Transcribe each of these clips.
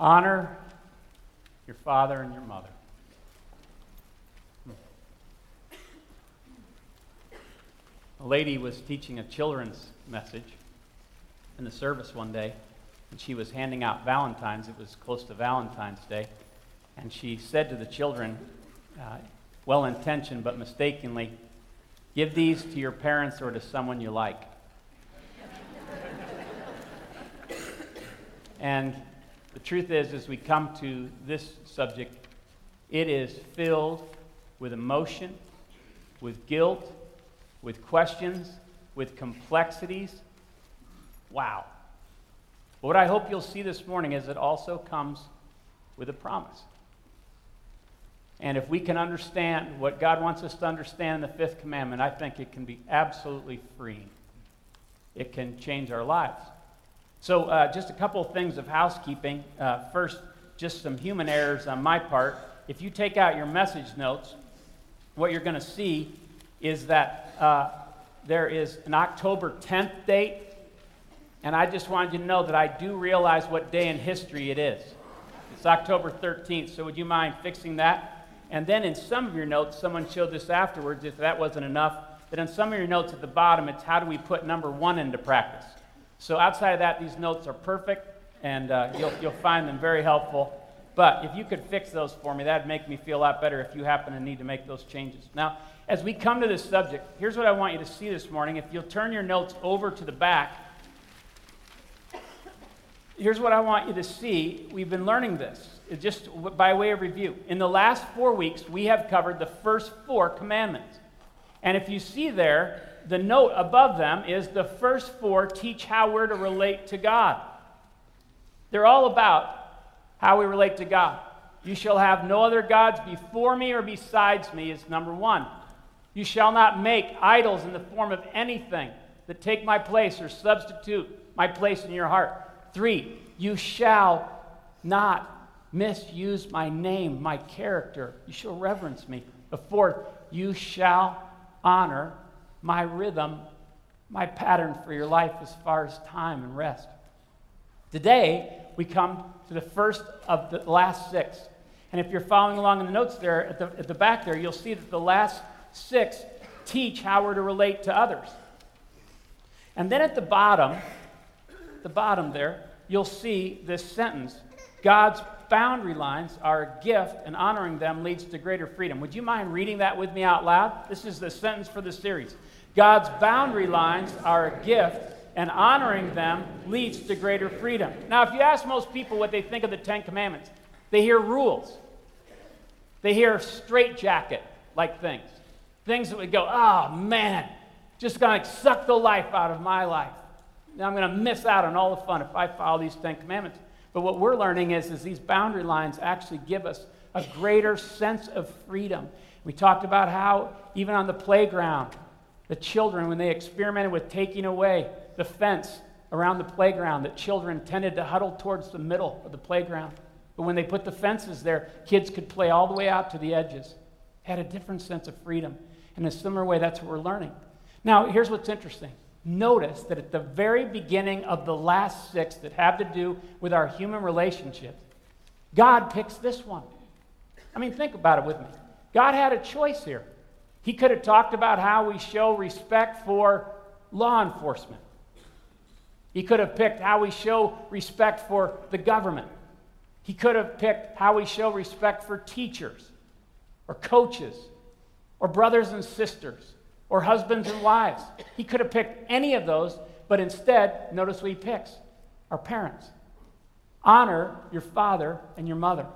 Honor your father and your mother. A lady was teaching a children's message in the service one day, and she was handing out Valentine's. It was close to Valentine's Day. And she said to the children, uh, well intentioned but mistakenly, give these to your parents or to someone you like. and the truth is, as we come to this subject, it is filled with emotion, with guilt, with questions, with complexities. Wow. But what I hope you'll see this morning is it also comes with a promise. And if we can understand what God wants us to understand in the fifth commandment, I think it can be absolutely freeing. It can change our lives. So, uh, just a couple of things of housekeeping. Uh, first, just some human errors on my part. If you take out your message notes, what you're going to see is that uh, there is an October 10th date, and I just wanted you to know that I do realize what day in history it is. It's October 13th, so would you mind fixing that? And then in some of your notes, someone showed this afterwards, if that wasn't enough, that in some of your notes at the bottom, it's how do we put number one into practice. So outside of that, these notes are perfect, and uh, you'll, you'll find them very helpful. But if you could fix those for me, that'd make me feel a lot better if you happen to need to make those changes. Now, as we come to this subject, here's what I want you to see this morning. If you'll turn your notes over to the back, here's what I want you to see. We've been learning this just by way of review. In the last four weeks, we have covered the first four commandments. And if you see there, the note above them is the first four teach how we're to relate to God. They're all about how we relate to God. You shall have no other gods before me or besides me, is number one. You shall not make idols in the form of anything that take my place or substitute my place in your heart. Three, you shall not misuse my name, my character. You shall reverence me. The fourth, you shall honor my rhythm, my pattern for your life as far as time and rest. Today, we come to the first of the last six. And if you're following along in the notes there at the, at the back there, you'll see that the last six teach how we're to relate to others. And then at the bottom, the bottom there, you'll see this sentence God's boundary lines are a gift, and honoring them leads to greater freedom. Would you mind reading that with me out loud? This is the sentence for the series. God's boundary lines are a gift, and honoring them leads to greater freedom. Now, if you ask most people what they think of the Ten Commandments, they hear rules, they hear straitjacket like things. Things that would go, oh man, just to suck the life out of my life. Now I'm to miss out on all the fun if I follow these Ten Commandments. But what we're learning is, is these boundary lines actually give us a greater sense of freedom. We talked about how, even on the playground, the children, when they experimented with taking away the fence around the playground, that children tended to huddle towards the middle of the playground. But when they put the fences there, kids could play all the way out to the edges. Had a different sense of freedom. In a similar way, that's what we're learning. Now, here's what's interesting notice that at the very beginning of the last six that have to do with our human relationships, God picks this one. I mean, think about it with me. God had a choice here. He could have talked about how we show respect for law enforcement. He could have picked how we show respect for the government. He could have picked how we show respect for teachers or coaches or brothers and sisters or husbands and wives. He could have picked any of those, but instead, notice what he picks our parents. Honor your father and your mother.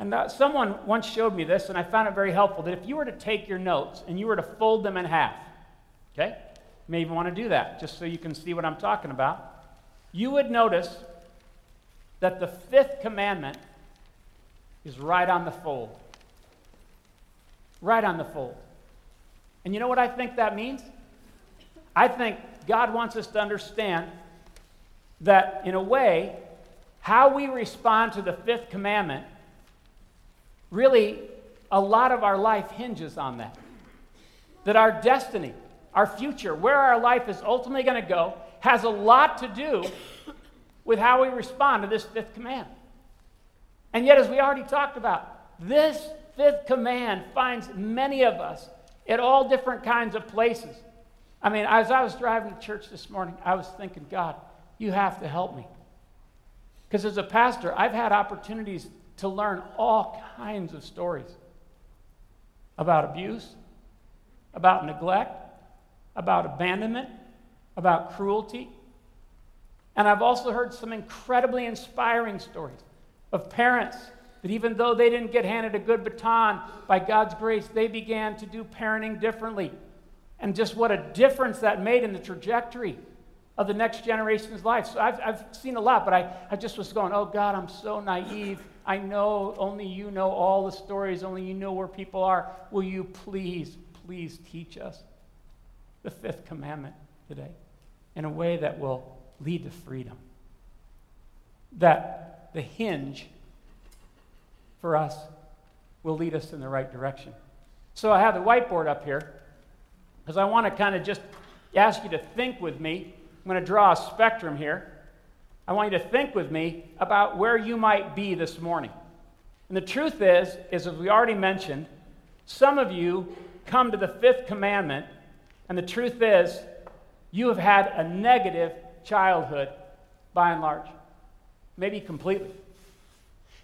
And uh, someone once showed me this, and I found it very helpful that if you were to take your notes and you were to fold them in half, okay? You may even want to do that just so you can see what I'm talking about. You would notice that the fifth commandment is right on the fold. Right on the fold. And you know what I think that means? I think God wants us to understand that, in a way, how we respond to the fifth commandment really, a lot of our life hinges on that. That our destiny, our future, where our life is ultimately going to go, has a lot to do with how we respond to this fifth command. And yet, as we already talked about, this fifth command finds many of us at all different kinds of places. I mean, as I was driving to church this morning, I was thinking, God, you have to help me. Because as a pastor, I've had opportunities to learn all kinds of stories about abuse, about neglect, about abandonment, about cruelty. And I've also heard some incredibly inspiring stories of parents that even though they didn't get handed a good baton, by God's grace, they began to do parenting differently. And just what a difference that made in the trajectory of the next generation's life. So I've, I've seen a lot, but I, I just was going, oh God, I'm so naive. I know only you know all the stories, only you know where people are. Will you please, please teach us the fifth commandment today in a way that will lead to freedom? That the hinge for us will lead us in the right direction. So I have the whiteboard up here because I want to kind of just ask you to think with me. I'm going to draw a spectrum here. I want you to think with me about where you might be this morning. And the truth is, is as we already mentioned, some of you come to the fifth commandment, and the truth is, you have had a negative childhood by and large, maybe completely.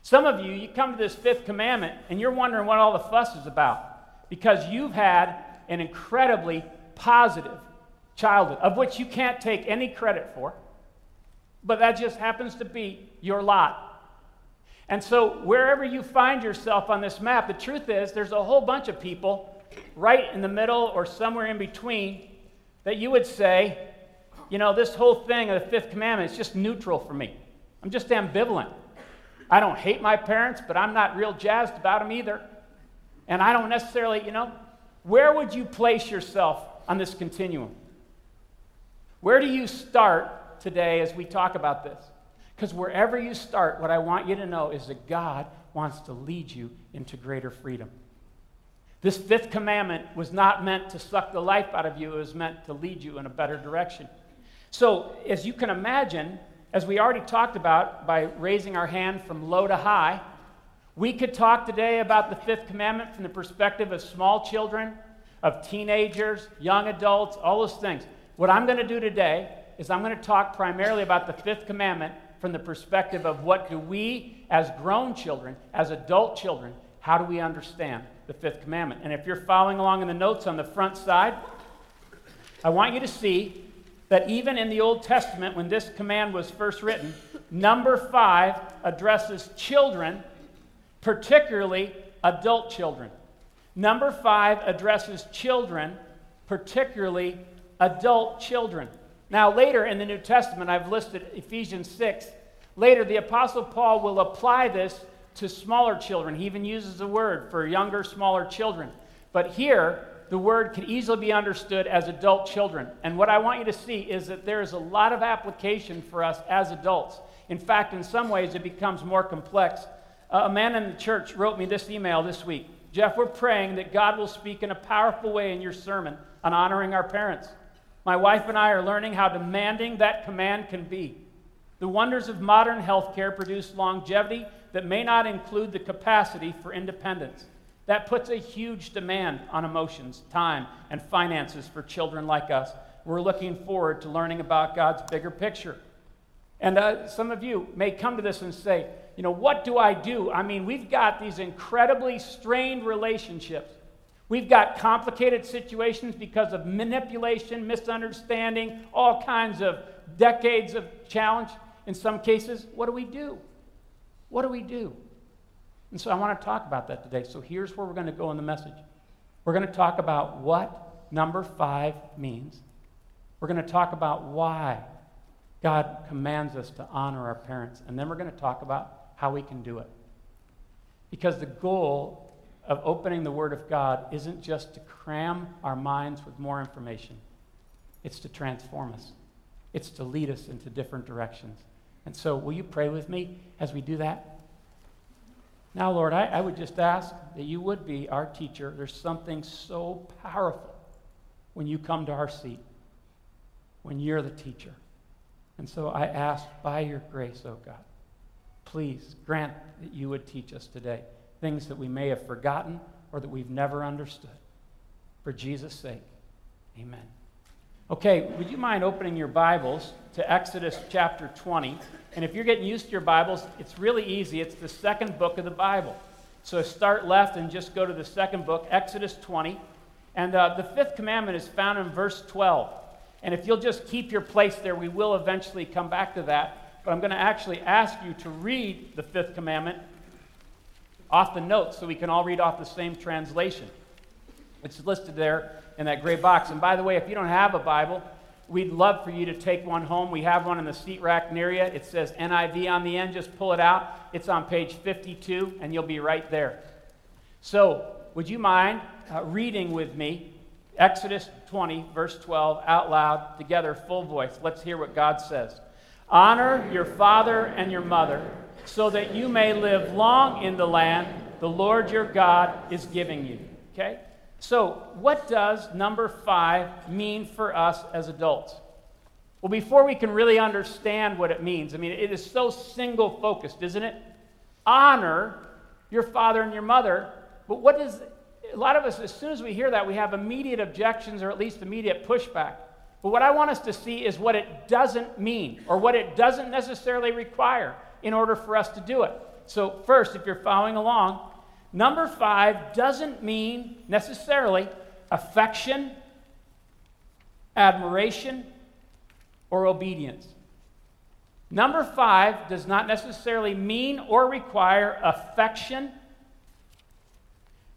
Some of you, you come to this fifth commandment and you're wondering what all the fuss is about because you've had an incredibly positive childhood, of which you can't take any credit for, but that just happens to be your lot. And so, wherever you find yourself on this map, the truth is there's a whole bunch of people right in the middle or somewhere in between that you would say, you know, this whole thing of the fifth commandment is just neutral for me. I'm just ambivalent. I don't hate my parents, but I'm not real jazzed about them either. And I don't necessarily, you know, where would you place yourself on this continuum? Where do you start today as we talk about this? Because wherever you start, what I want you to know is that God wants to lead you into greater freedom. This fifth commandment was not meant to suck the life out of you, it was meant to lead you in a better direction. So, as you can imagine, as we already talked about by raising our hand from low to high, we could talk today about the fifth commandment from the perspective of small children, of teenagers, young adults, all those things. What I'm going to do today is I'm going to talk primarily about the fifth commandment from the perspective of what do we, as grown children, as adult children, how do we understand the fifth commandment? And if you're following along in the notes on the front side, I want you to see that even in the Old Testament, when this command was first written, number five addresses children, particularly adult children. Number five addresses children, particularly adult children. Now, later in the New Testament, I've listed Ephesians 6. Later, the Apostle Paul will apply this to smaller children. He even uses the word for younger, smaller children. But here, the word can easily be understood as adult children. And what I want you to see is that there is a lot of application for us as adults. In fact, in some ways, it becomes more complex. Uh, a man in the church wrote me this email this week Jeff, we're praying that God will speak in a powerful way in your sermon on honoring our parents. My wife and I are learning how demanding that command can be. The wonders of modern healthcare produce longevity that may not include the capacity for independence. That puts a huge demand on emotions, time, and finances for children like us. We're looking forward to learning about God's bigger picture. And uh, some of you may come to this and say, you know, what do I do? I mean, we've got these incredibly strained relationships. We've got complicated situations because of manipulation, misunderstanding, all kinds of decades of challenge. In some cases, what do we do? What do we do? And so I want to talk about that today. So here's where we're going to go in the message. We're going to talk about what number five means. We're going to talk about why God commands us to honor our parents. And then we're going to talk about how we can do it. Because the goal of opening the Word of God isn't just to cram our minds with more information, it's to transform us, it's to lead us into different directions. And so, will you pray with me as we do that? Now, Lord, I, I would just ask that you would be our teacher. There's something so powerful when you come to our seat, when you're the teacher. And so I ask by your grace, oh God, please grant that you would teach us today things that we may have forgotten or that we've never understood. For Jesus' sake, amen. Okay, would you mind opening your Bibles to Exodus chapter 20? And if you're getting used to your Bibles, it's really easy. It's the second book of the Bible. So start left and just go to the second book, Exodus 20. And uh, the fifth commandment is found in verse 12. And if you'll just keep your place there, we will eventually come back to that. But I'm going to actually ask you to read the fifth commandment off the notes so we can all read off the same translation. It's listed there in that gray box. And by the way, if you don't have a Bible, we'd love for you to take one home. We have one in the seat rack near you. It says NIV on the end. Just pull it out. It's on page 52, and you'll be right there. So, would you mind uh, reading with me Exodus 20, verse 12, out loud, together, full voice? Let's hear what God says. Honor your father and your mother, so that you may live long in the land the Lord your God is giving you. Okay? So, what does number five mean for us as adults? Well, before we can really understand what it means, I mean, it is so single focused, isn't it? Honor your father and your mother. But what does, a lot of us, as soon as we hear that, we have immediate objections or at least immediate pushback. But what I want us to see is what it doesn't mean or what it doesn't necessarily require in order for us to do it. So, first, if you're following along, Number five doesn't mean necessarily affection, admiration, or obedience. Number five does not necessarily mean or require affection,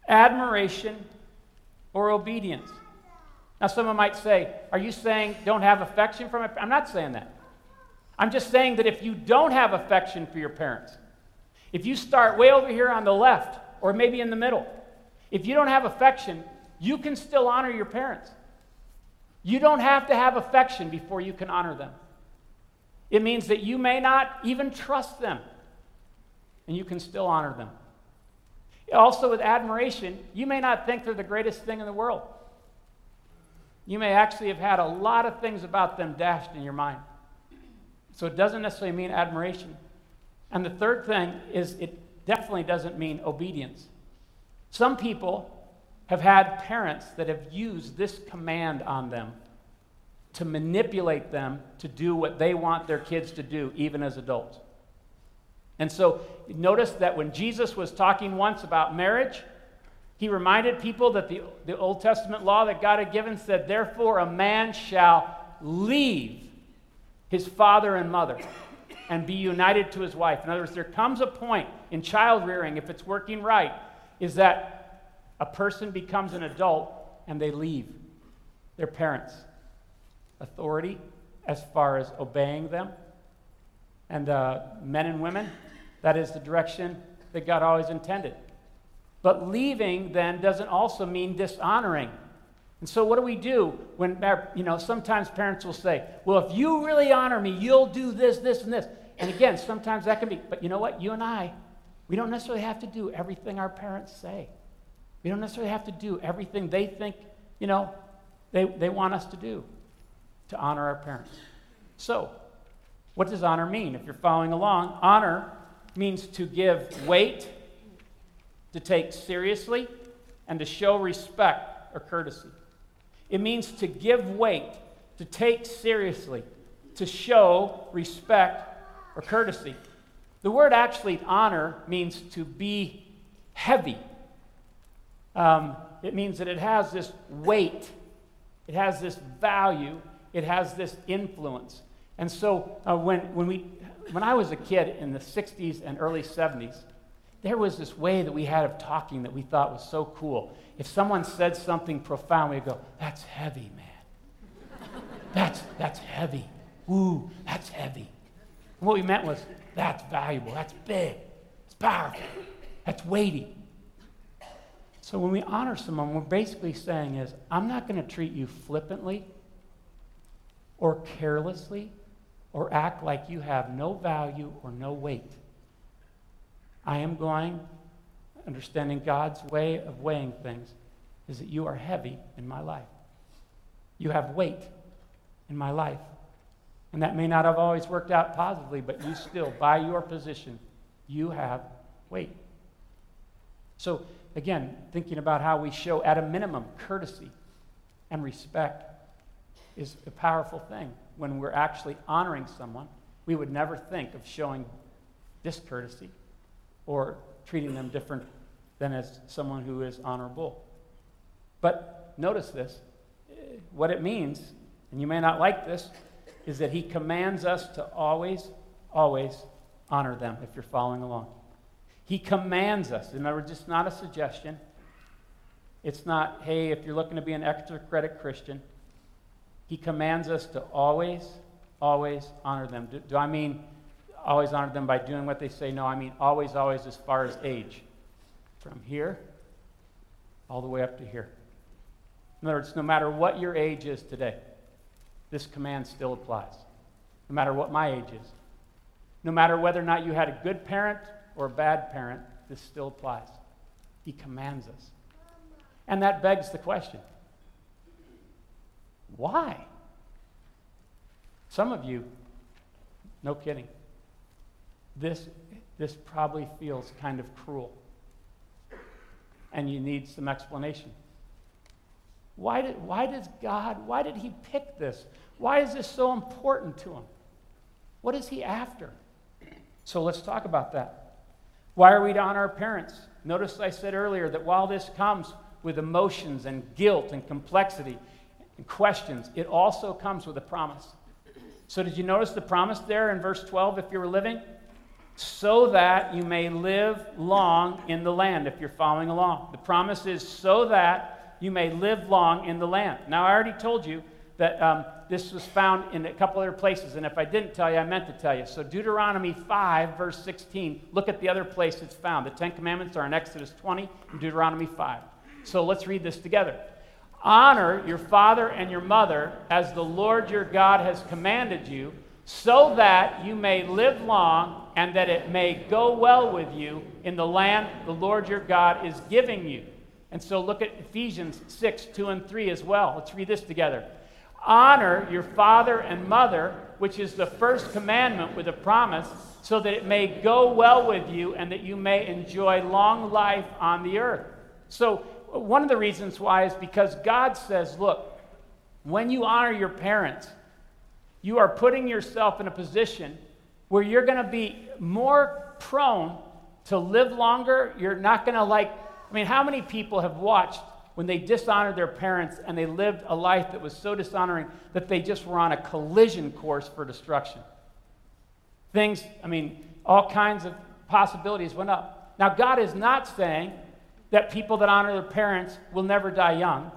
admiration, or obedience. Now, someone might say, Are you saying don't have affection from it? I'm not saying that. I'm just saying that if you don't have affection for your parents, if you start way over here on the left or maybe in the middle. If you don't have affection, you can still honor your parents. You don't have to have affection before you can honor them. It means that you may not even trust them, and you can still honor them. Also, with admiration, you may not think they're the greatest thing in the world. You may actually have had a lot of things about them dashed in your mind. So it doesn't necessarily mean admiration. And the third thing is it definitely doesn't mean obedience. Some people have had parents that have used this command on them to manipulate them to do what they want their kids to do, even as adults. And so notice that when Jesus was talking once about marriage, he reminded people that the, the Old Testament law that God had given said, Therefore, a man shall leave his father and mother and be united to his wife. In other words, there comes a point in child rearing, if it's working right, is that a person becomes an adult and they leave their parents' authority as far as obeying them. And uh, men and women, that is the direction that God always intended. But leaving then doesn't also mean dishonoring. And so, what do we do when, uh, you know, sometimes parents will say, Well, if you really honor me, you'll do this, this, and this. And again, sometimes that can be, but you know what? You and I, we don't necessarily have to do everything our parents say. We don't necessarily have to do everything they think, you know, they, they want us to do to honor our parents. So, what does honor mean? If you're following along, honor means to give weight, to take seriously, and to show respect or courtesy. It means to give weight, to take seriously, to show respect or courtesy. The word actually, honor, means to be heavy. Um, it means that it has this weight, it has this value, it has this influence. And so uh, when, when, we, when I was a kid in the 60s and early 70s, there was this way that we had of talking that we thought was so cool. If someone said something profound, we'd go, That's heavy, man. That's, that's heavy. Ooh, that's heavy. And what we meant was, that's valuable, that's big, it's powerful, that's weighty. So when we honor someone, we're basically saying is, I'm not going to treat you flippantly or carelessly or act like you have no value or no weight. I am going, understanding God's way of weighing things, is that you are heavy in my life. You have weight in my life. And that may not have always worked out positively, but you still, by your position, you have weight. So, again, thinking about how we show, at a minimum, courtesy and respect is a powerful thing. When we're actually honoring someone, we would never think of showing discourtesy or treating them different than as someone who is honorable. But notice this what it means, and you may not like this, is that he commands us to always, always honor them if you're following along. He commands us. In other words, it's not a suggestion. It's not, hey, if you're looking to be an extra credit Christian, he commands us to always, always honor them. Do, do, I mean always honor them by doing what they say? No, I mean always, always as far as age. From here all the way up to here. In other words, no matter what your age is today, this command still applies. No matter what my age is. No matter whether or not you had a good parent or a bad parent, this still applies. He commands us. And that begs the question why? Some of you, no kidding, this, this probably feels kind of cruel. And you need some explanation. Why, did, why does God, why did He pick this? Why is this so important to Him? What is He after? So let's talk about that. Why are we to honor our parents? Notice I said earlier that while this comes with emotions and guilt and complexity and questions, it also comes with a promise. So, did you notice the promise there in verse 12 if you were living? So that you may live long in the land, if you're following along. The promise is so that you may live long in the land. Now, I already told you that um, this was found in a couple other places, and if I didn't tell you, I meant to tell you. So, Deuteronomy 5, verse 16, look at the other place it's found. The Ten Commandments are in Exodus 20 and Deuteronomy 5. So let's read this together. Honor your father and your mother as the Lord your God has commanded you, so that you may live long and that it may go well with you in the land the Lord your God is giving you. And so look at Ephesians 6, 2 and 3 as well. Let's read this together. Honor your father and mother, which is the first commandment with a promise, so that it may go well with you and that you may enjoy long life on the earth. So one of the reasons why is because God says, look, when you honor your parents, you are putting yourself in a position where you're going to be more prone to live longer. You're not going to like, I mean, how many people have watched when they dishonored their parents and they lived a life that was so dishonoring that they just were on a collision course for destruction? Things, I mean, all kinds of possibilities went up. Now, God is not saying that people that honor their parents will never die young.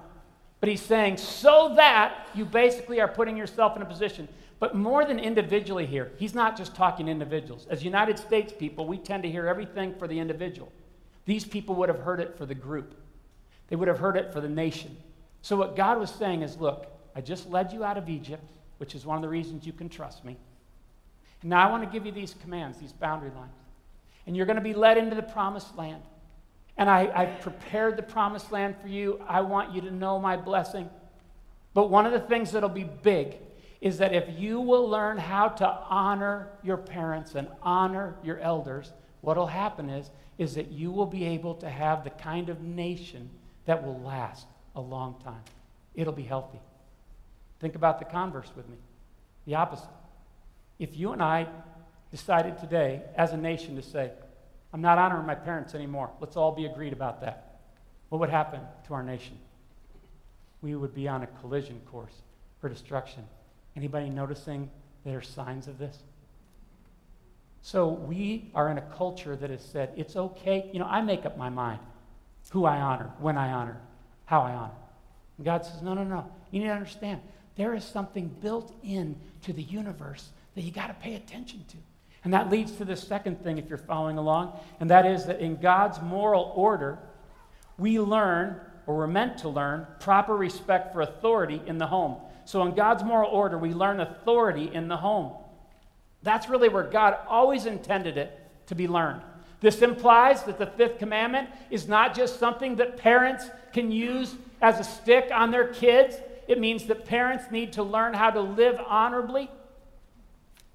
But he's saying, so that you basically are putting yourself in a position. But more than individually here, he's not just talking individuals. As United States people, we tend to hear everything for the individual. These people would have heard it for the group, they would have heard it for the nation. So, what God was saying is, look, I just led you out of Egypt, which is one of the reasons you can trust me. And now I want to give you these commands, these boundary lines. And you're going to be led into the promised land. And I, I've prepared the promised land for you. I want you to know my blessing. But one of the things that'll be big is that if you will learn how to honor your parents and honor your elders, what'll happen is, is that you will be able to have the kind of nation that will last a long time. It'll be healthy. Think about the converse with me. The opposite. If you and I decided today as a nation to say, I'm not honoring my parents anymore. Let's all be agreed about that. What would happen to our nation? We would be on a collision course for destruction. Anybody noticing there are signs of this? So we are in a culture that has said it's okay. You know, I make up my mind who I honor, when I honor, how I honor. And God says, no, no, no. You need to understand there is something built in to the universe that you got to pay attention to. And that leads to the second thing, if you're following along, and that is that in God's moral order, we learn, or we're meant to learn, proper respect for authority in the home. So in God's moral order, we learn authority in the home. That's really where God always intended it to be learned. This implies that the fifth commandment is not just something that parents can use as a stick on their kids. It means that parents need to learn how to live honorably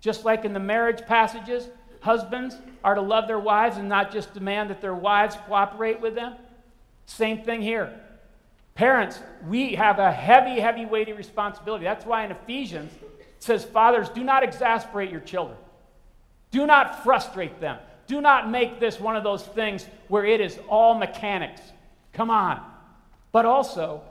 just like in the marriage passages, Husbands are to love their wives and not just demand that their wives cooperate with them. Same thing here. Parents, we have a heavy, heavy, weighty responsibility. That's why in Ephesians it says, Fathers, do not exasperate your children, do not frustrate them. Do not make this one of those things where it is all mechanics. Come on. But also,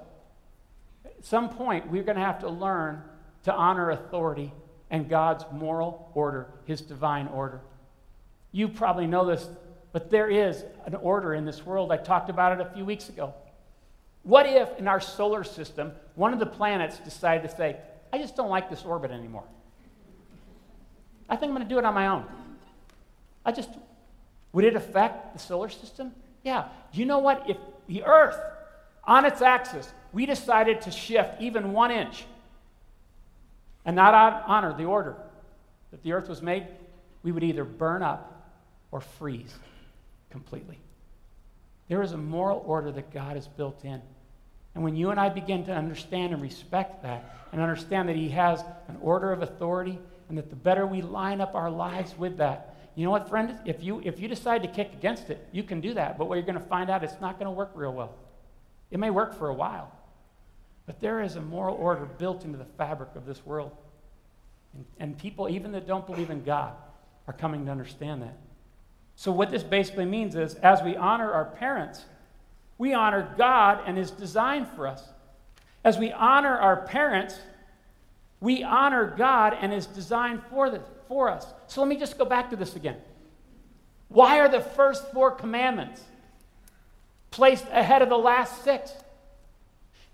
at some point, we're going to have to learn to honor authority and God's moral order, His divine order. You probably know this, but there is an order in this world. I talked about it a few weeks ago. What if in our solar system, one of the planets decided to say, I just don't like this orbit anymore? I think I'm going to do it on my own. I just, would it affect the solar system? Yeah. You know what? If the Earth, on its axis, we decided to shift even one inch and not honor the order that the Earth was made, we would either burn up or freeze completely. There is a moral order that God has built in. And when you and I begin to understand and respect that, and understand that He has an order of authority, and that the better we line up our lives with that, you know what, friend? If you, if you decide to kick against it, you can do that. But what you're going to find out, it's not going to work real well. It may work for a while. But there is a moral order built into the fabric of this world. And, and people, even that don't believe in God, are coming to understand that. So, what this basically means is as we honor our parents, we honor God and His design for us. As we honor our parents, we honor God and His design for, the, for us. So let me just go back to this again. Why are the first four commandments placed ahead of the last six?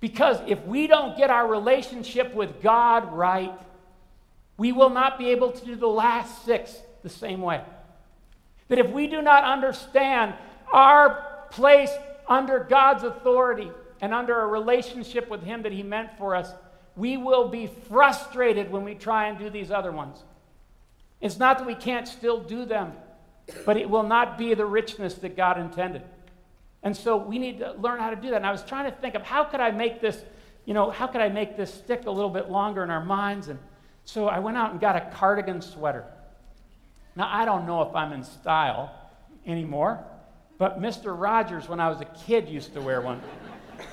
Because if we don't get our relationship with God right, we will not be able to do the last six the same way. That if we do not understand our place under God's authority and under a relationship with Him that He meant for us, we will be frustrated when we try and do these other ones. It's not that we can't still do them, but it will not be the richness that God intended. And so we need to learn how to do that. And I was trying to think of how could I make this, you know, how could I make this stick a little bit longer in our minds? And so I went out and got a cardigan sweater. Now, I don't know if I'm in style anymore, but Mr. Rogers, when I was a kid, used to wear one.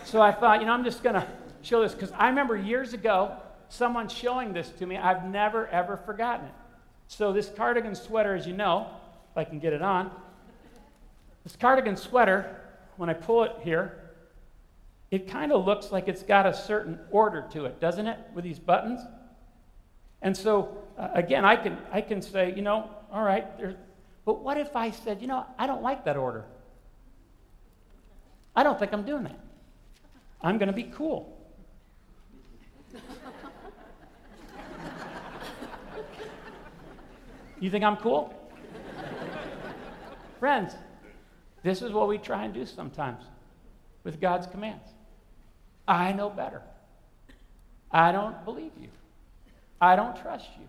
So I thought, you know, I'm just going to show this because I remember years ago someone showing this to me. I've never, ever forgotten it. So, this cardigan sweater, as you know, if I can get it on, this cardigan sweater, when I pull it here, it kind of looks like it's got a certain order to it, doesn't it, with these buttons? And so, uh, again, I can, I can say, you know, all right, but what if I said, you know, I don't like that order? I don't think I'm doing that. I'm going to be cool. You think I'm cool? Friends, this is what we try and do sometimes with God's commands. I know better. I don't believe you. I don't trust you.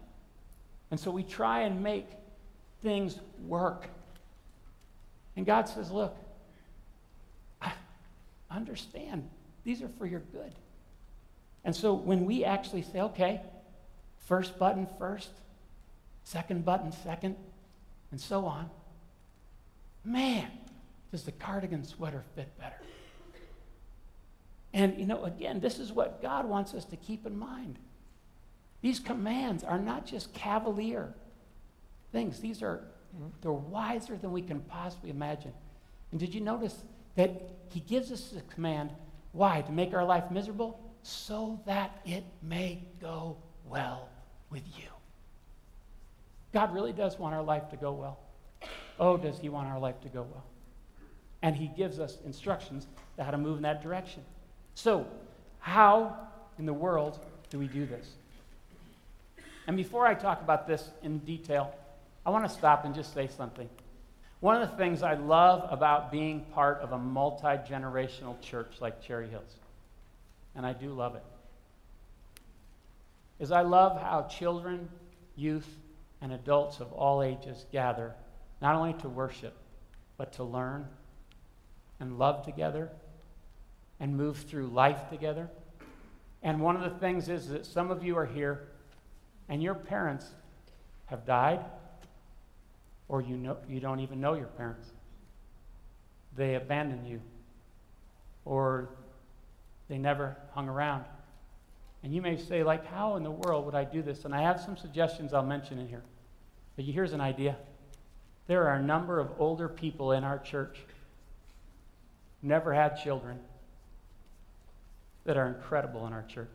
And so we try and make things work. And God says, Look, I understand. These are for your good. And so when we actually say, okay, first button first, second button second, and so on. Man, does the cardigan sweater fit better? And, you know, again, this is what God wants us to keep in mind. These commands are not just cavalier things, these are they're wiser than we can possibly imagine. And did you notice that He gives us the command? Why? To make our life miserable? So that it may go well with you. God really does want our life to go well. Oh, does He want our life to go well? And He gives us instructions how to move in that direction. So, how in the world do we do this? And before I talk about this in detail, I want to stop and just say something. One of the things I love about being part of a multi generational church like Cherry Hills, and I do love it, is I love how children, youth, and adults of all ages gather, not only to worship, but to learn and love together and move through life together. And one of the things is that some of you are here and your parents have died or you, know, you don't even know your parents. They abandoned you, or they never hung around. And you may say, like, how in the world would I do this? And I have some suggestions I'll mention in here. But here's an idea. There are a number of older people in our church never had children that are incredible in our church.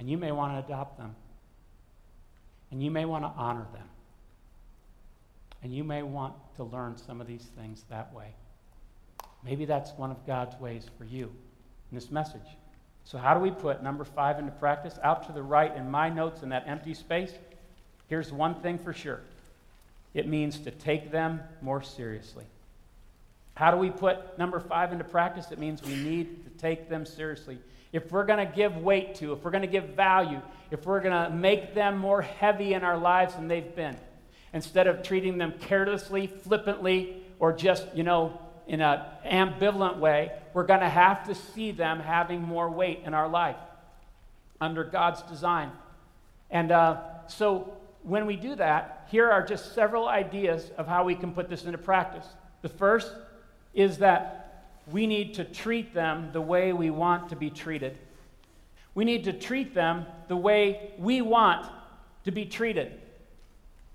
And you may want to adopt them. And you may want to honor them. And you may want to learn some of these things that way. Maybe that's one of God's ways for you in this message. So, how do we put number five into practice? Out to the right in my notes in that empty space, here's one thing for sure it means to take them more seriously. How do we put number five into practice? It means we need to take them seriously. If we're going to give weight to, if we're going to give value, if we're going to make them more heavy in our lives than they've been, instead of treating them carelessly, flippantly, or just, you know, in an ambivalent way, we're going to have to see them having more weight in our life under God's design. And uh, so when we do that, here are just several ideas of how we can put this into practice. The first is that we need to treat them the way we want to be treated. We need to treat them the way we want to be treated.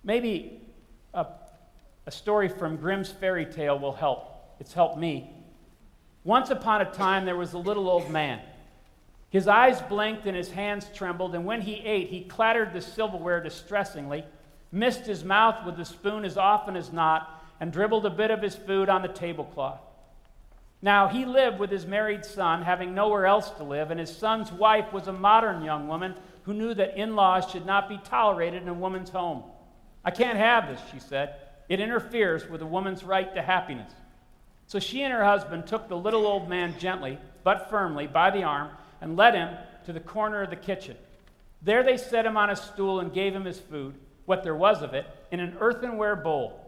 Maybe a, a story from Grimm's fairy tale will help. It's helped me. Once upon a time, there was a little old man. His eyes blinked and his hands trembled, and when he ate, he clattered the silverware distressingly, missed his mouth with the spoon as often as not, and dribbled a bit of his food on the tablecloth. Now, he lived with his married son, having nowhere else to live, and his son's wife was a modern young woman who knew that in laws should not be tolerated in a woman's home. I can't have this, she said. It interferes with a woman's right to happiness. So she and her husband took the little old man gently, but firmly, by the arm and led him to the corner of the kitchen. There they set him on a stool and gave him his food, what there was of it, in an earthenware bowl.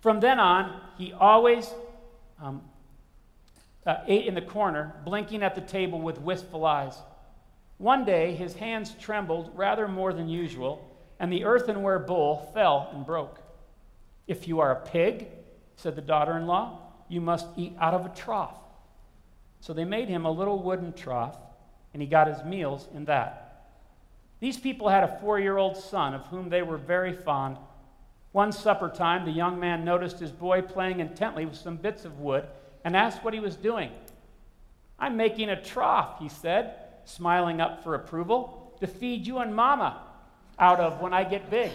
From then on, he always um, uh, ate in the corner, blinking at the table with wistful eyes. One day, his hands trembled rather more than usual, and the earthenware bowl fell and broke. If you are a pig, said the daughter in law, you must eat out of a trough. So they made him a little wooden trough, and he got his meals in that. These people had a four year old son of whom they were very fond. One supper time, the young man noticed his boy playing intently with some bits of wood and asked what he was doing. I'm making a trough, he said, smiling up for approval, to feed you and mama out of when I get big.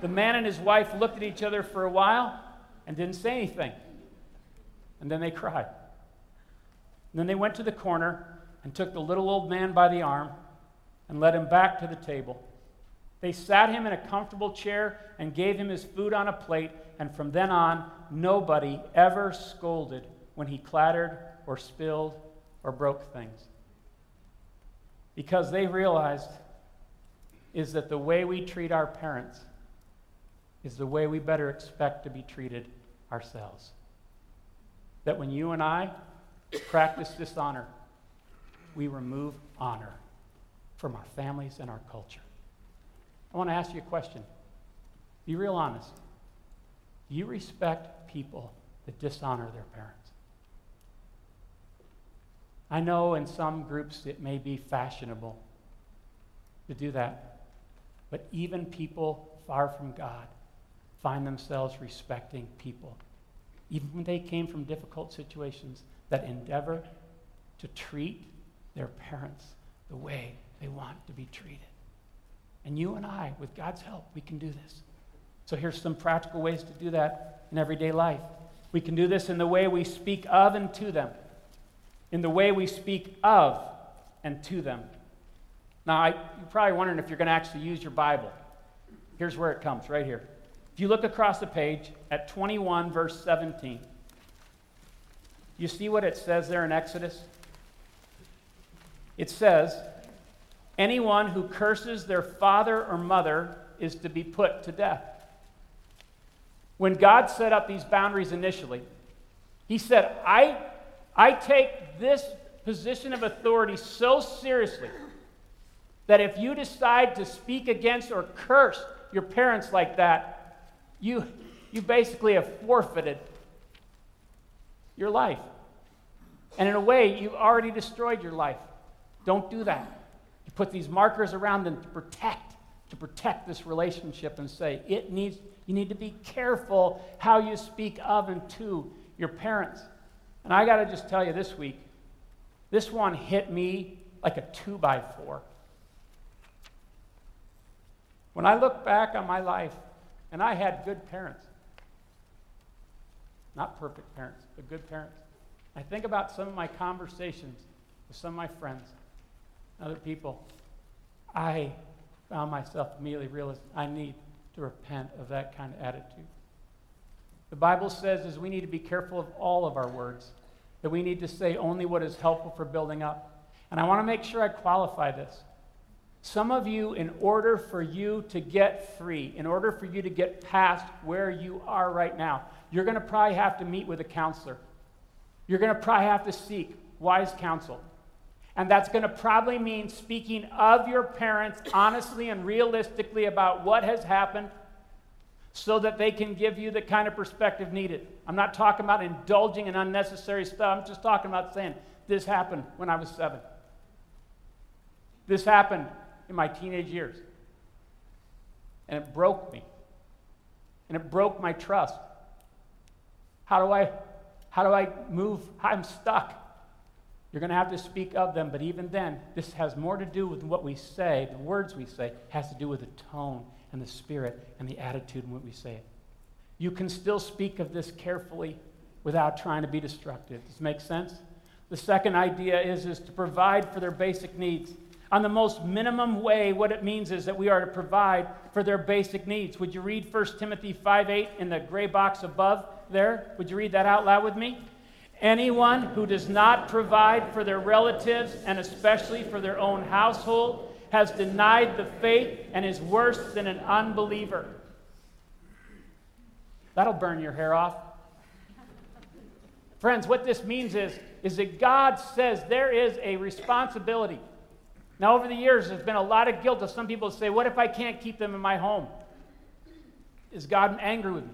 the man and his wife looked at each other for a while and didn't say anything. And then they cried. And then they went to the corner and took the little old man by the arm and led him back to the table. They sat him in a comfortable chair and gave him his food on a plate, and from then on, nobody ever scolded when he clattered or spilled or broke things. Because they realized is that the way we treat our parents is the way we better expect to be treated ourselves. That when you and I practice dishonor, we remove honor from our families and our culture. I want to ask you a question. Be real honest. Do you respect people that dishonor their parents? I know in some groups it may be fashionable to do that, but even people far from God find themselves respecting people, even when they came from difficult situations that endeavor to treat their parents the way they want to be treated. And you and I, with God's help, we can do this. So here's some practical ways to do that in everyday life. We can do this in the way we speak of and to them, in the way we speak of and to them. Now, I, you're probably wondering if you're going to actually use your Bible. Here's where it comes, right here. If you look across the page at 21, verse 17, you see what it says there in Exodus? It says, Anyone who curses their father or mother is to be put to death. When God set up these boundaries initially, He said, I, I take this position of authority so seriously that if you decide to speak against or curse your parents like that, you, you basically have forfeited your life. And in a way, you've already destroyed your life. Don't do that. You put these markers around them to protect, to protect this relationship and say, it needs, you need to be careful how you speak of and to your parents. And I got to just tell you this week, this one hit me like a two by four. When I look back on my life, and I had good parents, not perfect parents, but good parents. I think about some of my conversations with some of my friends, other people. I found myself immediately realizing I need to repent of that kind of attitude. The Bible says is we need to be careful of all of our words, that we need to say only what is helpful for building up. And I want to make sure I qualify this. Some of you, in order for you to get free, in order for you to get past where you are right now, you're going to probably have to meet with a counselor. You're going to probably have to seek wise counsel. And that's going to probably mean speaking of your parents honestly and realistically about what has happened so that they can give you the kind of perspective needed. I'm not talking about indulging in unnecessary stuff. I'm just talking about saying, this happened when I was seven. This happened in my teenage years. And it broke me. And it broke my trust. How do I how do I move? I'm stuck. You're going to have to speak of them, but even then, this has more to do with what we say, the words we say, has to do with the tone and the spirit and the attitude in what we say it. You can still speak of this carefully without trying to be destructive. Does this make sense? The second idea is, is to provide for their basic needs. On the most minimum way, what it means is that we are to provide for their basic needs. Would you read 1 Timothy 5 8 in the gray box above there? Would you read that out loud with me? Anyone who does not provide for their relatives and especially for their own household has denied the faith and is worse than an unbeliever. That'll burn your hair off. Friends, what this means is, is that God says there is a responsibility. Now, over the years, there's been a lot of guilt of some people say, What if I can't keep them in my home? Is God angry with me?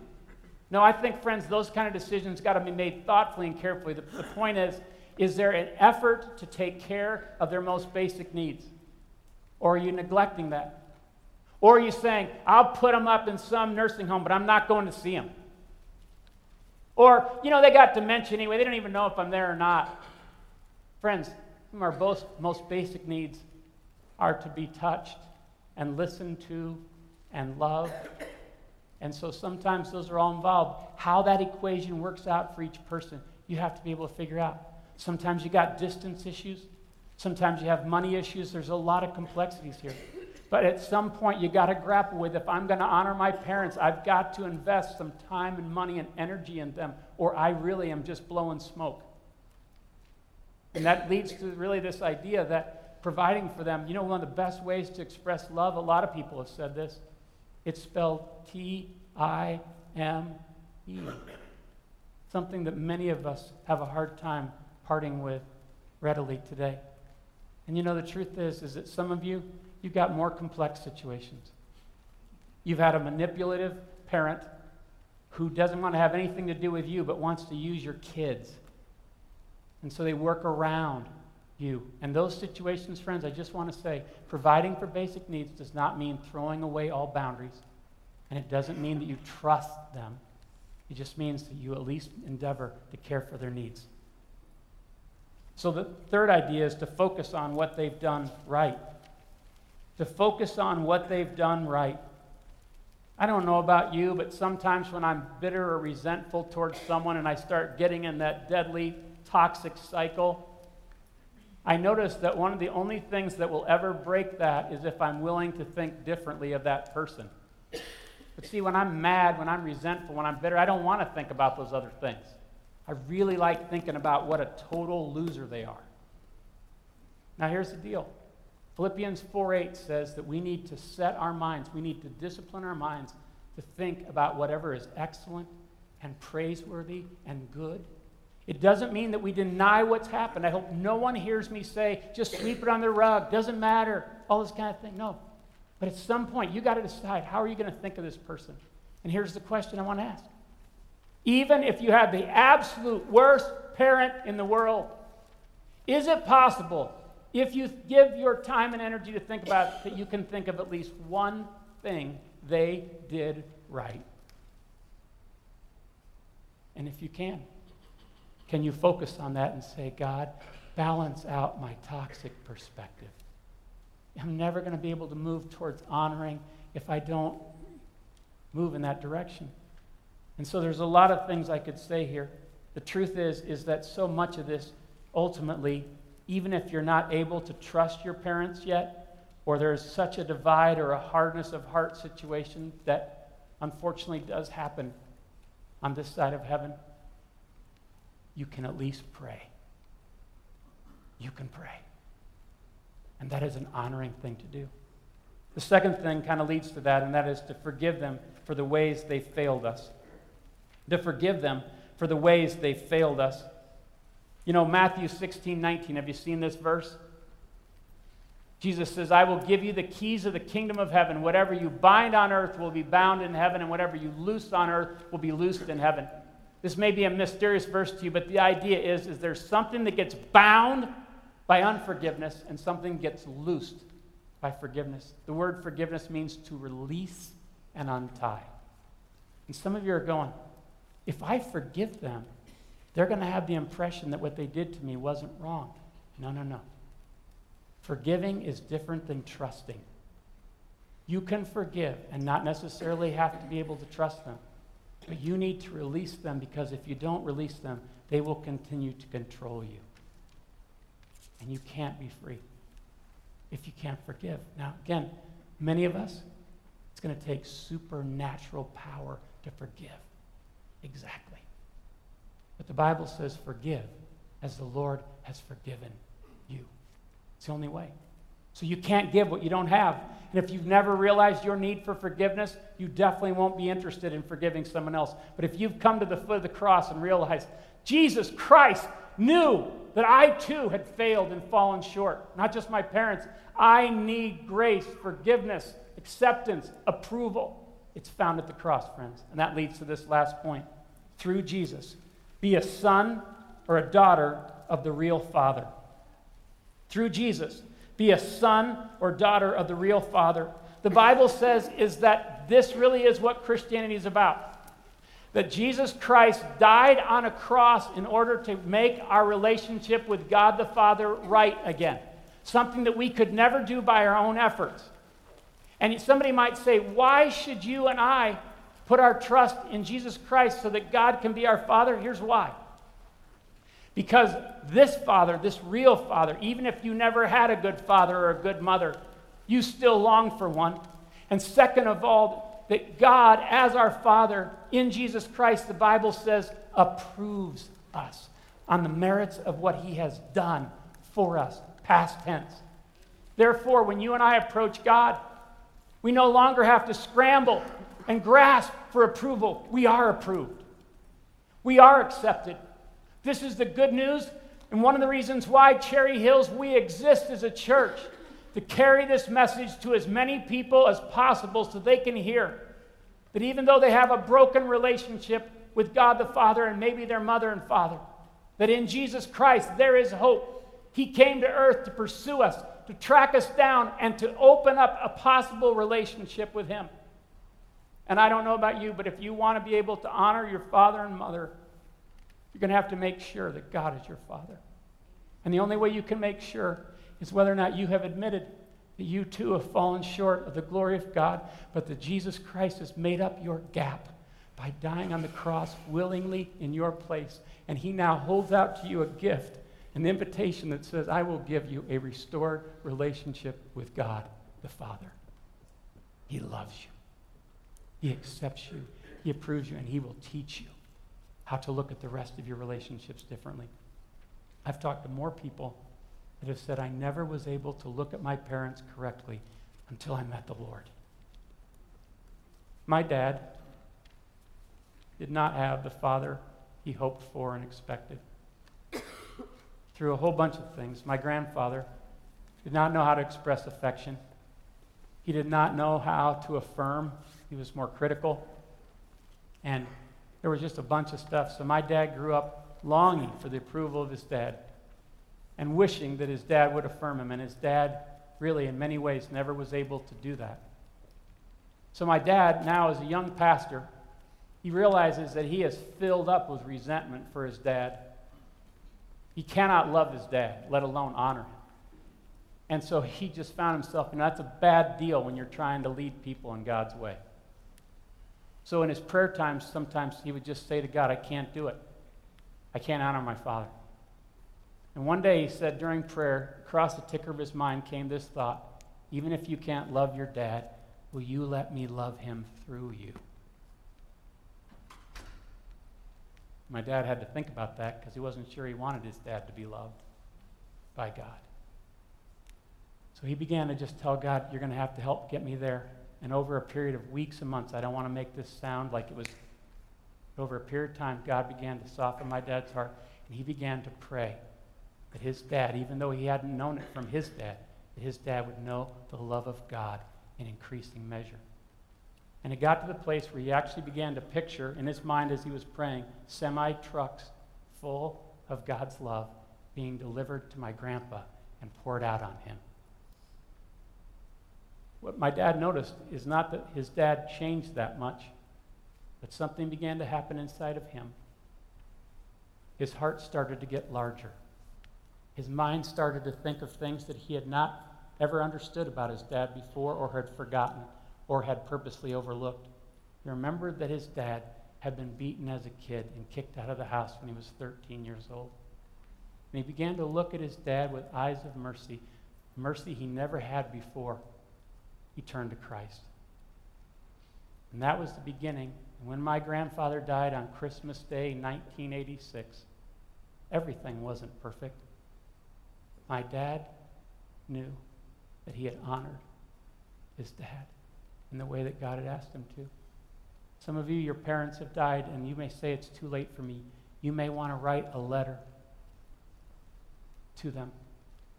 No, I think, friends, those kind of decisions got to be made thoughtfully and carefully. The, the point is, is there an effort to take care of their most basic needs? Or are you neglecting that? Or are you saying, I'll put them up in some nursing home, but I'm not going to see them? Or, you know, they got dementia anyway. They don't even know if I'm there or not. Friends, our both, most basic needs are to be touched and listened to and loved and so sometimes those are all involved. How that equation works out for each person, you have to be able to figure out. Sometimes you got distance issues. Sometimes you have money issues. There's a lot of complexities here. But at some point, you got to grapple with if I'm going to honor my parents, I've got to invest some time and money and energy in them, or I really am just blowing smoke. And that leads to really this idea that providing for them, you know, one of the best ways to express love, a lot of people have said this, it's spelled T I M E. Something that many of us have a hard time parting with readily today. And you know, the truth is, is that some of you, you've got more complex situations. You've had a manipulative parent who doesn't want to have anything to do with you but wants to use your kids. And so they work around you. And those situations, friends, I just want to say providing for basic needs does not mean throwing away all boundaries. And it doesn't mean that you trust them. It just means that you at least endeavor to care for their needs. So the third idea is to focus on what they've done right. To focus on what they've done right. I don't know about you, but sometimes when I'm bitter or resentful towards someone and I start getting in that deadly, toxic cycle, I notice that one of the only things that will ever break that is if I'm willing to think differently of that person. But see, when I'm mad, when I'm resentful, when I'm bitter, I don't want to think about those other things. I really like thinking about what a total loser they are. Now, here's the deal Philippians 4 8 says that we need to set our minds, we need to discipline our minds to think about whatever is excellent and praiseworthy and good it doesn't mean that we deny what's happened. I hope no one hears me say, just sweep it on the rug, doesn't matter, all this kind of thing. No. But at some point, you got to decide how are you going to think of this person? And here's the question I want to ask. Even if you have the absolute worst parent in the world, is it possible, if you give your time and energy to think about it, that you can think of at least one thing they did right? And if you can, can you focus on that and say, God, balance out my toxic perspective? I'm never going to be able to move towards honoring if I don't move in that direction. And so there's a lot of things I could say here. The truth is is that so much of this ultimately even if you're not able to trust your parents yet or there's such a divide or a hardness of heart situation that unfortunately does happen on this side of heaven, you can at least pray. You can pray. And that is an honoring thing to do. The second thing kind of leads to that, and that is to forgive them for the ways they failed us. To forgive them for the ways they failed us. You know, Matthew 16, 19, have you seen this verse? Jesus says, I will give you the keys of the kingdom of heaven. Whatever you bind on earth will be bound in heaven, and whatever you loose on earth will be loosed in heaven. This may be a mysterious verse to you, but the idea is, is there's something that gets bound by unforgiveness and something gets loosed by forgiveness. The word forgiveness means to release and untie. And some of you are going, if I forgive them, they're going to have the impression that what they did to me wasn't wrong. No, no, no. Forgiving is different than trusting. You can forgive and not necessarily have to be able to trust them. But you need to release them because if you don't release them, they will continue to control you. And you can't be free if you can't forgive. Now, again, many of us, it's going to take supernatural power to forgive. Exactly. But the Bible says, forgive as the Lord has forgiven you. It's the only way. So you can't give what you don't have. And if you've never realized your need for forgiveness, you definitely won't be interested in forgiving someone else. But if you've come to the foot of the cross and realized Jesus Christ knew that I too had failed and fallen short. Not just my parents. I need grace, forgiveness, acceptance, approval. It's found at the cross, friends. And that leads to this last point. Through Jesus, be a son or a daughter of the real Father. Through Jesus, be a son or daughter of the real Father. The Bible says is that this really is what Christianity is about that Jesus Christ died on a cross in order to make our relationship with God the Father right again. Something that we could never do by our own efforts. And somebody might say, why should you and I put our trust in Jesus Christ so that God can be our Father? Here's why. Because this Father, this real Father, even if you never had a good father or a good mother, you still long for one. And second of all, that God, as our Father in Jesus Christ, the Bible says, approves us on the merits of what He has done for us, past tense. Therefore, when you and I approach God, we no longer have to scramble and grasp for approval. We are approved, we are accepted. This is the good news, and one of the reasons why Cherry Hills we exist as a church to carry this message to as many people as possible so they can hear that even though they have a broken relationship with God the Father and maybe their mother and father, that in Jesus Christ there is hope. He came to earth to pursue us, to track us down, and to open up a possible relationship with Him. And I don't know about you, but if you want to be able to honor your father and mother, you're going to have to make sure that God is your father. And the only way you can make sure is whether or not you have admitted that you too have fallen short of the glory of God, but that Jesus Christ has made up your gap by dying on the cross willingly in your place. And he now holds out to you a gift, an invitation that says, I will give you a restored relationship with God the Father. He loves you, He accepts you, He approves you, and He will teach you how to look at the rest of your relationships differently. I've talked to more people that have said, I never was able to look at my parents correctly until I met the Lord. My dad did not have the father he hoped for and expected. Through a whole bunch of things, my grandfather did not know how to express affection. He did not know how to affirm, he was more critical. And there was just a bunch of stuff. So my dad grew up longing for the approval of his dad and wishing that his dad would affirm him. And his dad, really, in many ways, never was able to do that. So my dad, now as a young pastor, he realizes that he is filled up with resentment for his dad. He cannot love his dad, let alone honor him. And so he just found himself, you know, that's a bad deal when you're trying to lead people in God's way. So in his prayer times, sometimes he would just say to God, I can't do it. I can't honor my father. And one day he said during prayer, across the ticker of his mind came this thought even if you can't love your dad, will you let me love him through you? My dad had to think about that because he wasn't sure he wanted his dad to be loved by God. So he began to just tell God, You're going to have to help get me there. And over a period of weeks and months, I don't want to make this sound like it was over a period of time, God began to soften my dad's heart, and he began to pray that his dad, even though he hadn't known it from his dad, that his dad would know the love of God in increasing measure. And it got to the place where he actually began to picture in his mind as he was praying semi trucks full of God's love being delivered to my grandpa and poured out on him. What my dad noticed is not that his dad changed that much, but something began to happen inside of him. His heart started to get larger. His mind started to think of things that he had not ever understood about his dad before or had forgotten or had purposely overlooked. He remembered that his dad had been beaten as a kid and kicked out of the house when he was 13 years old. And he began to look at his dad with eyes of mercy, mercy he never had before he turned to Christ. And that was the beginning. And when my grandfather died on Christmas Day, 1986, everything wasn't perfect. My dad knew that he had honored his dad in the way that God had asked him to. Some of you, your parents have died, and you may say it's too late for me. You may want to write a letter to them,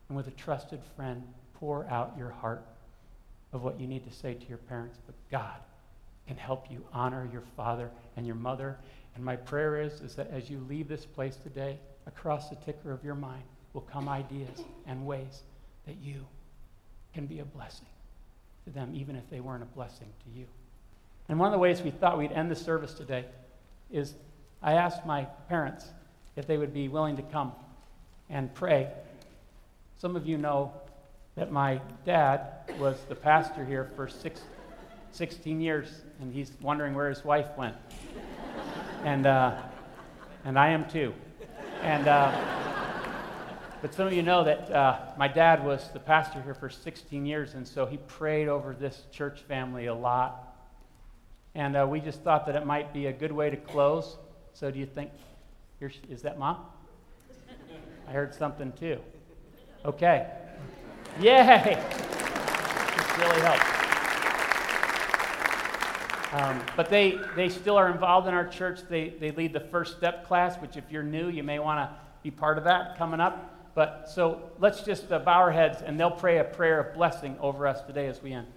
and with a trusted friend, pour out your heart of what you need to say to your parents, but God can help you honor your father and your mother. And my prayer is, is that as you leave this place today, across the ticker of your mind will come ideas and ways that you can be a blessing to them, even if they weren't a blessing to you. And one of the ways we thought we'd end the service today is I asked my parents if they would be willing to come and pray. Some of you know that my dad was the pastor here for six, 16 years, and he's wondering where his wife went. and, uh, and I am too. And, uh, but some of you know that uh, my dad was the pastor here for 16 years, and so he prayed over this church family a lot. And uh, we just thought that it might be a good way to close. So, do you think, is that mom? I heard something too. Okay. Yay! This really helps. Um, but they, they still are involved in our church. They, they lead the first step class, which, if you're new, you may want to be part of that coming up. But so let's just uh, bow our heads and they'll pray a prayer of blessing over us today as we end.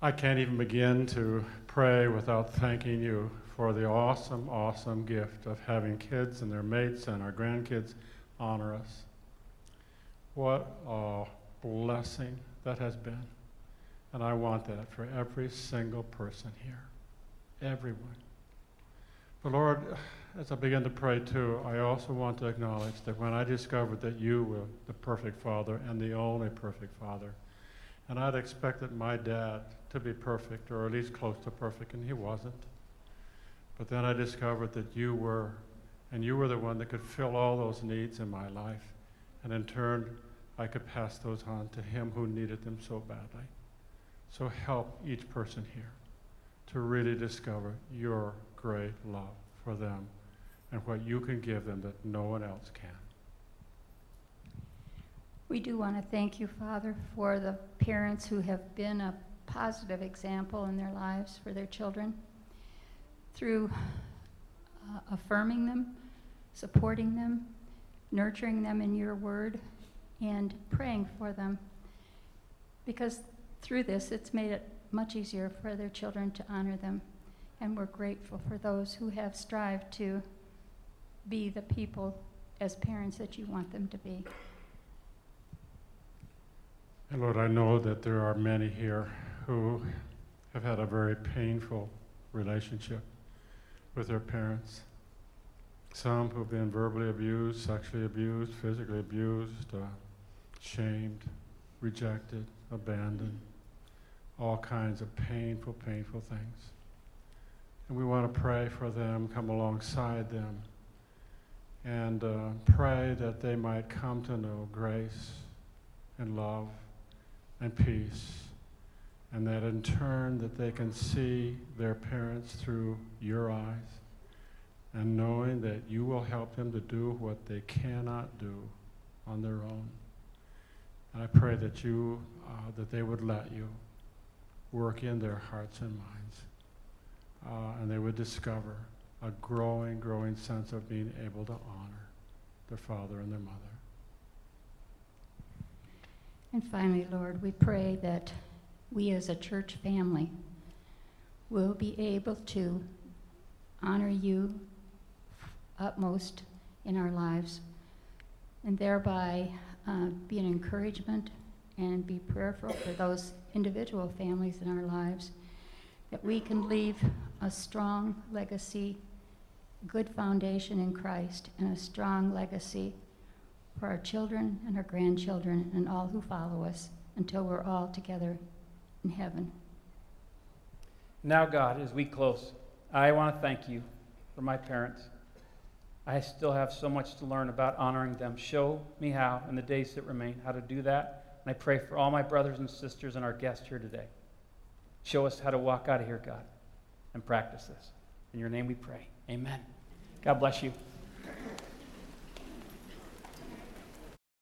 I can't even begin to pray without thanking you for the awesome, awesome gift of having kids and their mates and our grandkids honor us. What a blessing that has been. And I want that for every single person here. Everyone. But Lord, as I begin to pray too, I also want to acknowledge that when I discovered that you were the perfect Father and the only perfect Father, and I'd expected my dad to be perfect, or at least close to perfect, and he wasn't. But then I discovered that you were, and you were the one that could fill all those needs in my life. And in turn, I could pass those on to him who needed them so badly. So help each person here to really discover your great love for them and what you can give them that no one else can. We do want to thank you, Father, for the parents who have been a positive example in their lives for their children through uh, affirming them, supporting them, nurturing them in your word, and praying for them. because through this, it's made it much easier for their children to honor them. And we're grateful for those who have strived to be the people as parents that you want them to be. And Lord, I know that there are many here who have had a very painful relationship with their parents. Some who've been verbally abused, sexually abused, physically abused, uh, shamed, rejected, abandoned, all kinds of painful, painful things. And we want to pray for them, come alongside them, and uh, pray that they might come to know grace and love and peace, and that in turn that they can see their parents through your eyes, and knowing that you will help them to do what they cannot do on their own. And I pray that you, uh, that they would let you work in their hearts and minds, uh, and they would discover a growing, growing sense of being able to honor their father and their mother. And finally, Lord, we pray that we as a church family will be able to honor you utmost in our lives and thereby uh, be an encouragement and be prayerful for those individual families in our lives that we can leave a strong legacy, good foundation in Christ, and a strong legacy for our children and our grandchildren and all who follow us until we're all together in heaven. Now, God, as we close, I want to thank you for my parents. I still have so much to learn about honoring them. Show me how, in the days that remain, how to do that. And I pray for all my brothers and sisters and our guests here today. Show us how to walk out of here, God, and practice this. In your name we pray. Amen. God bless you.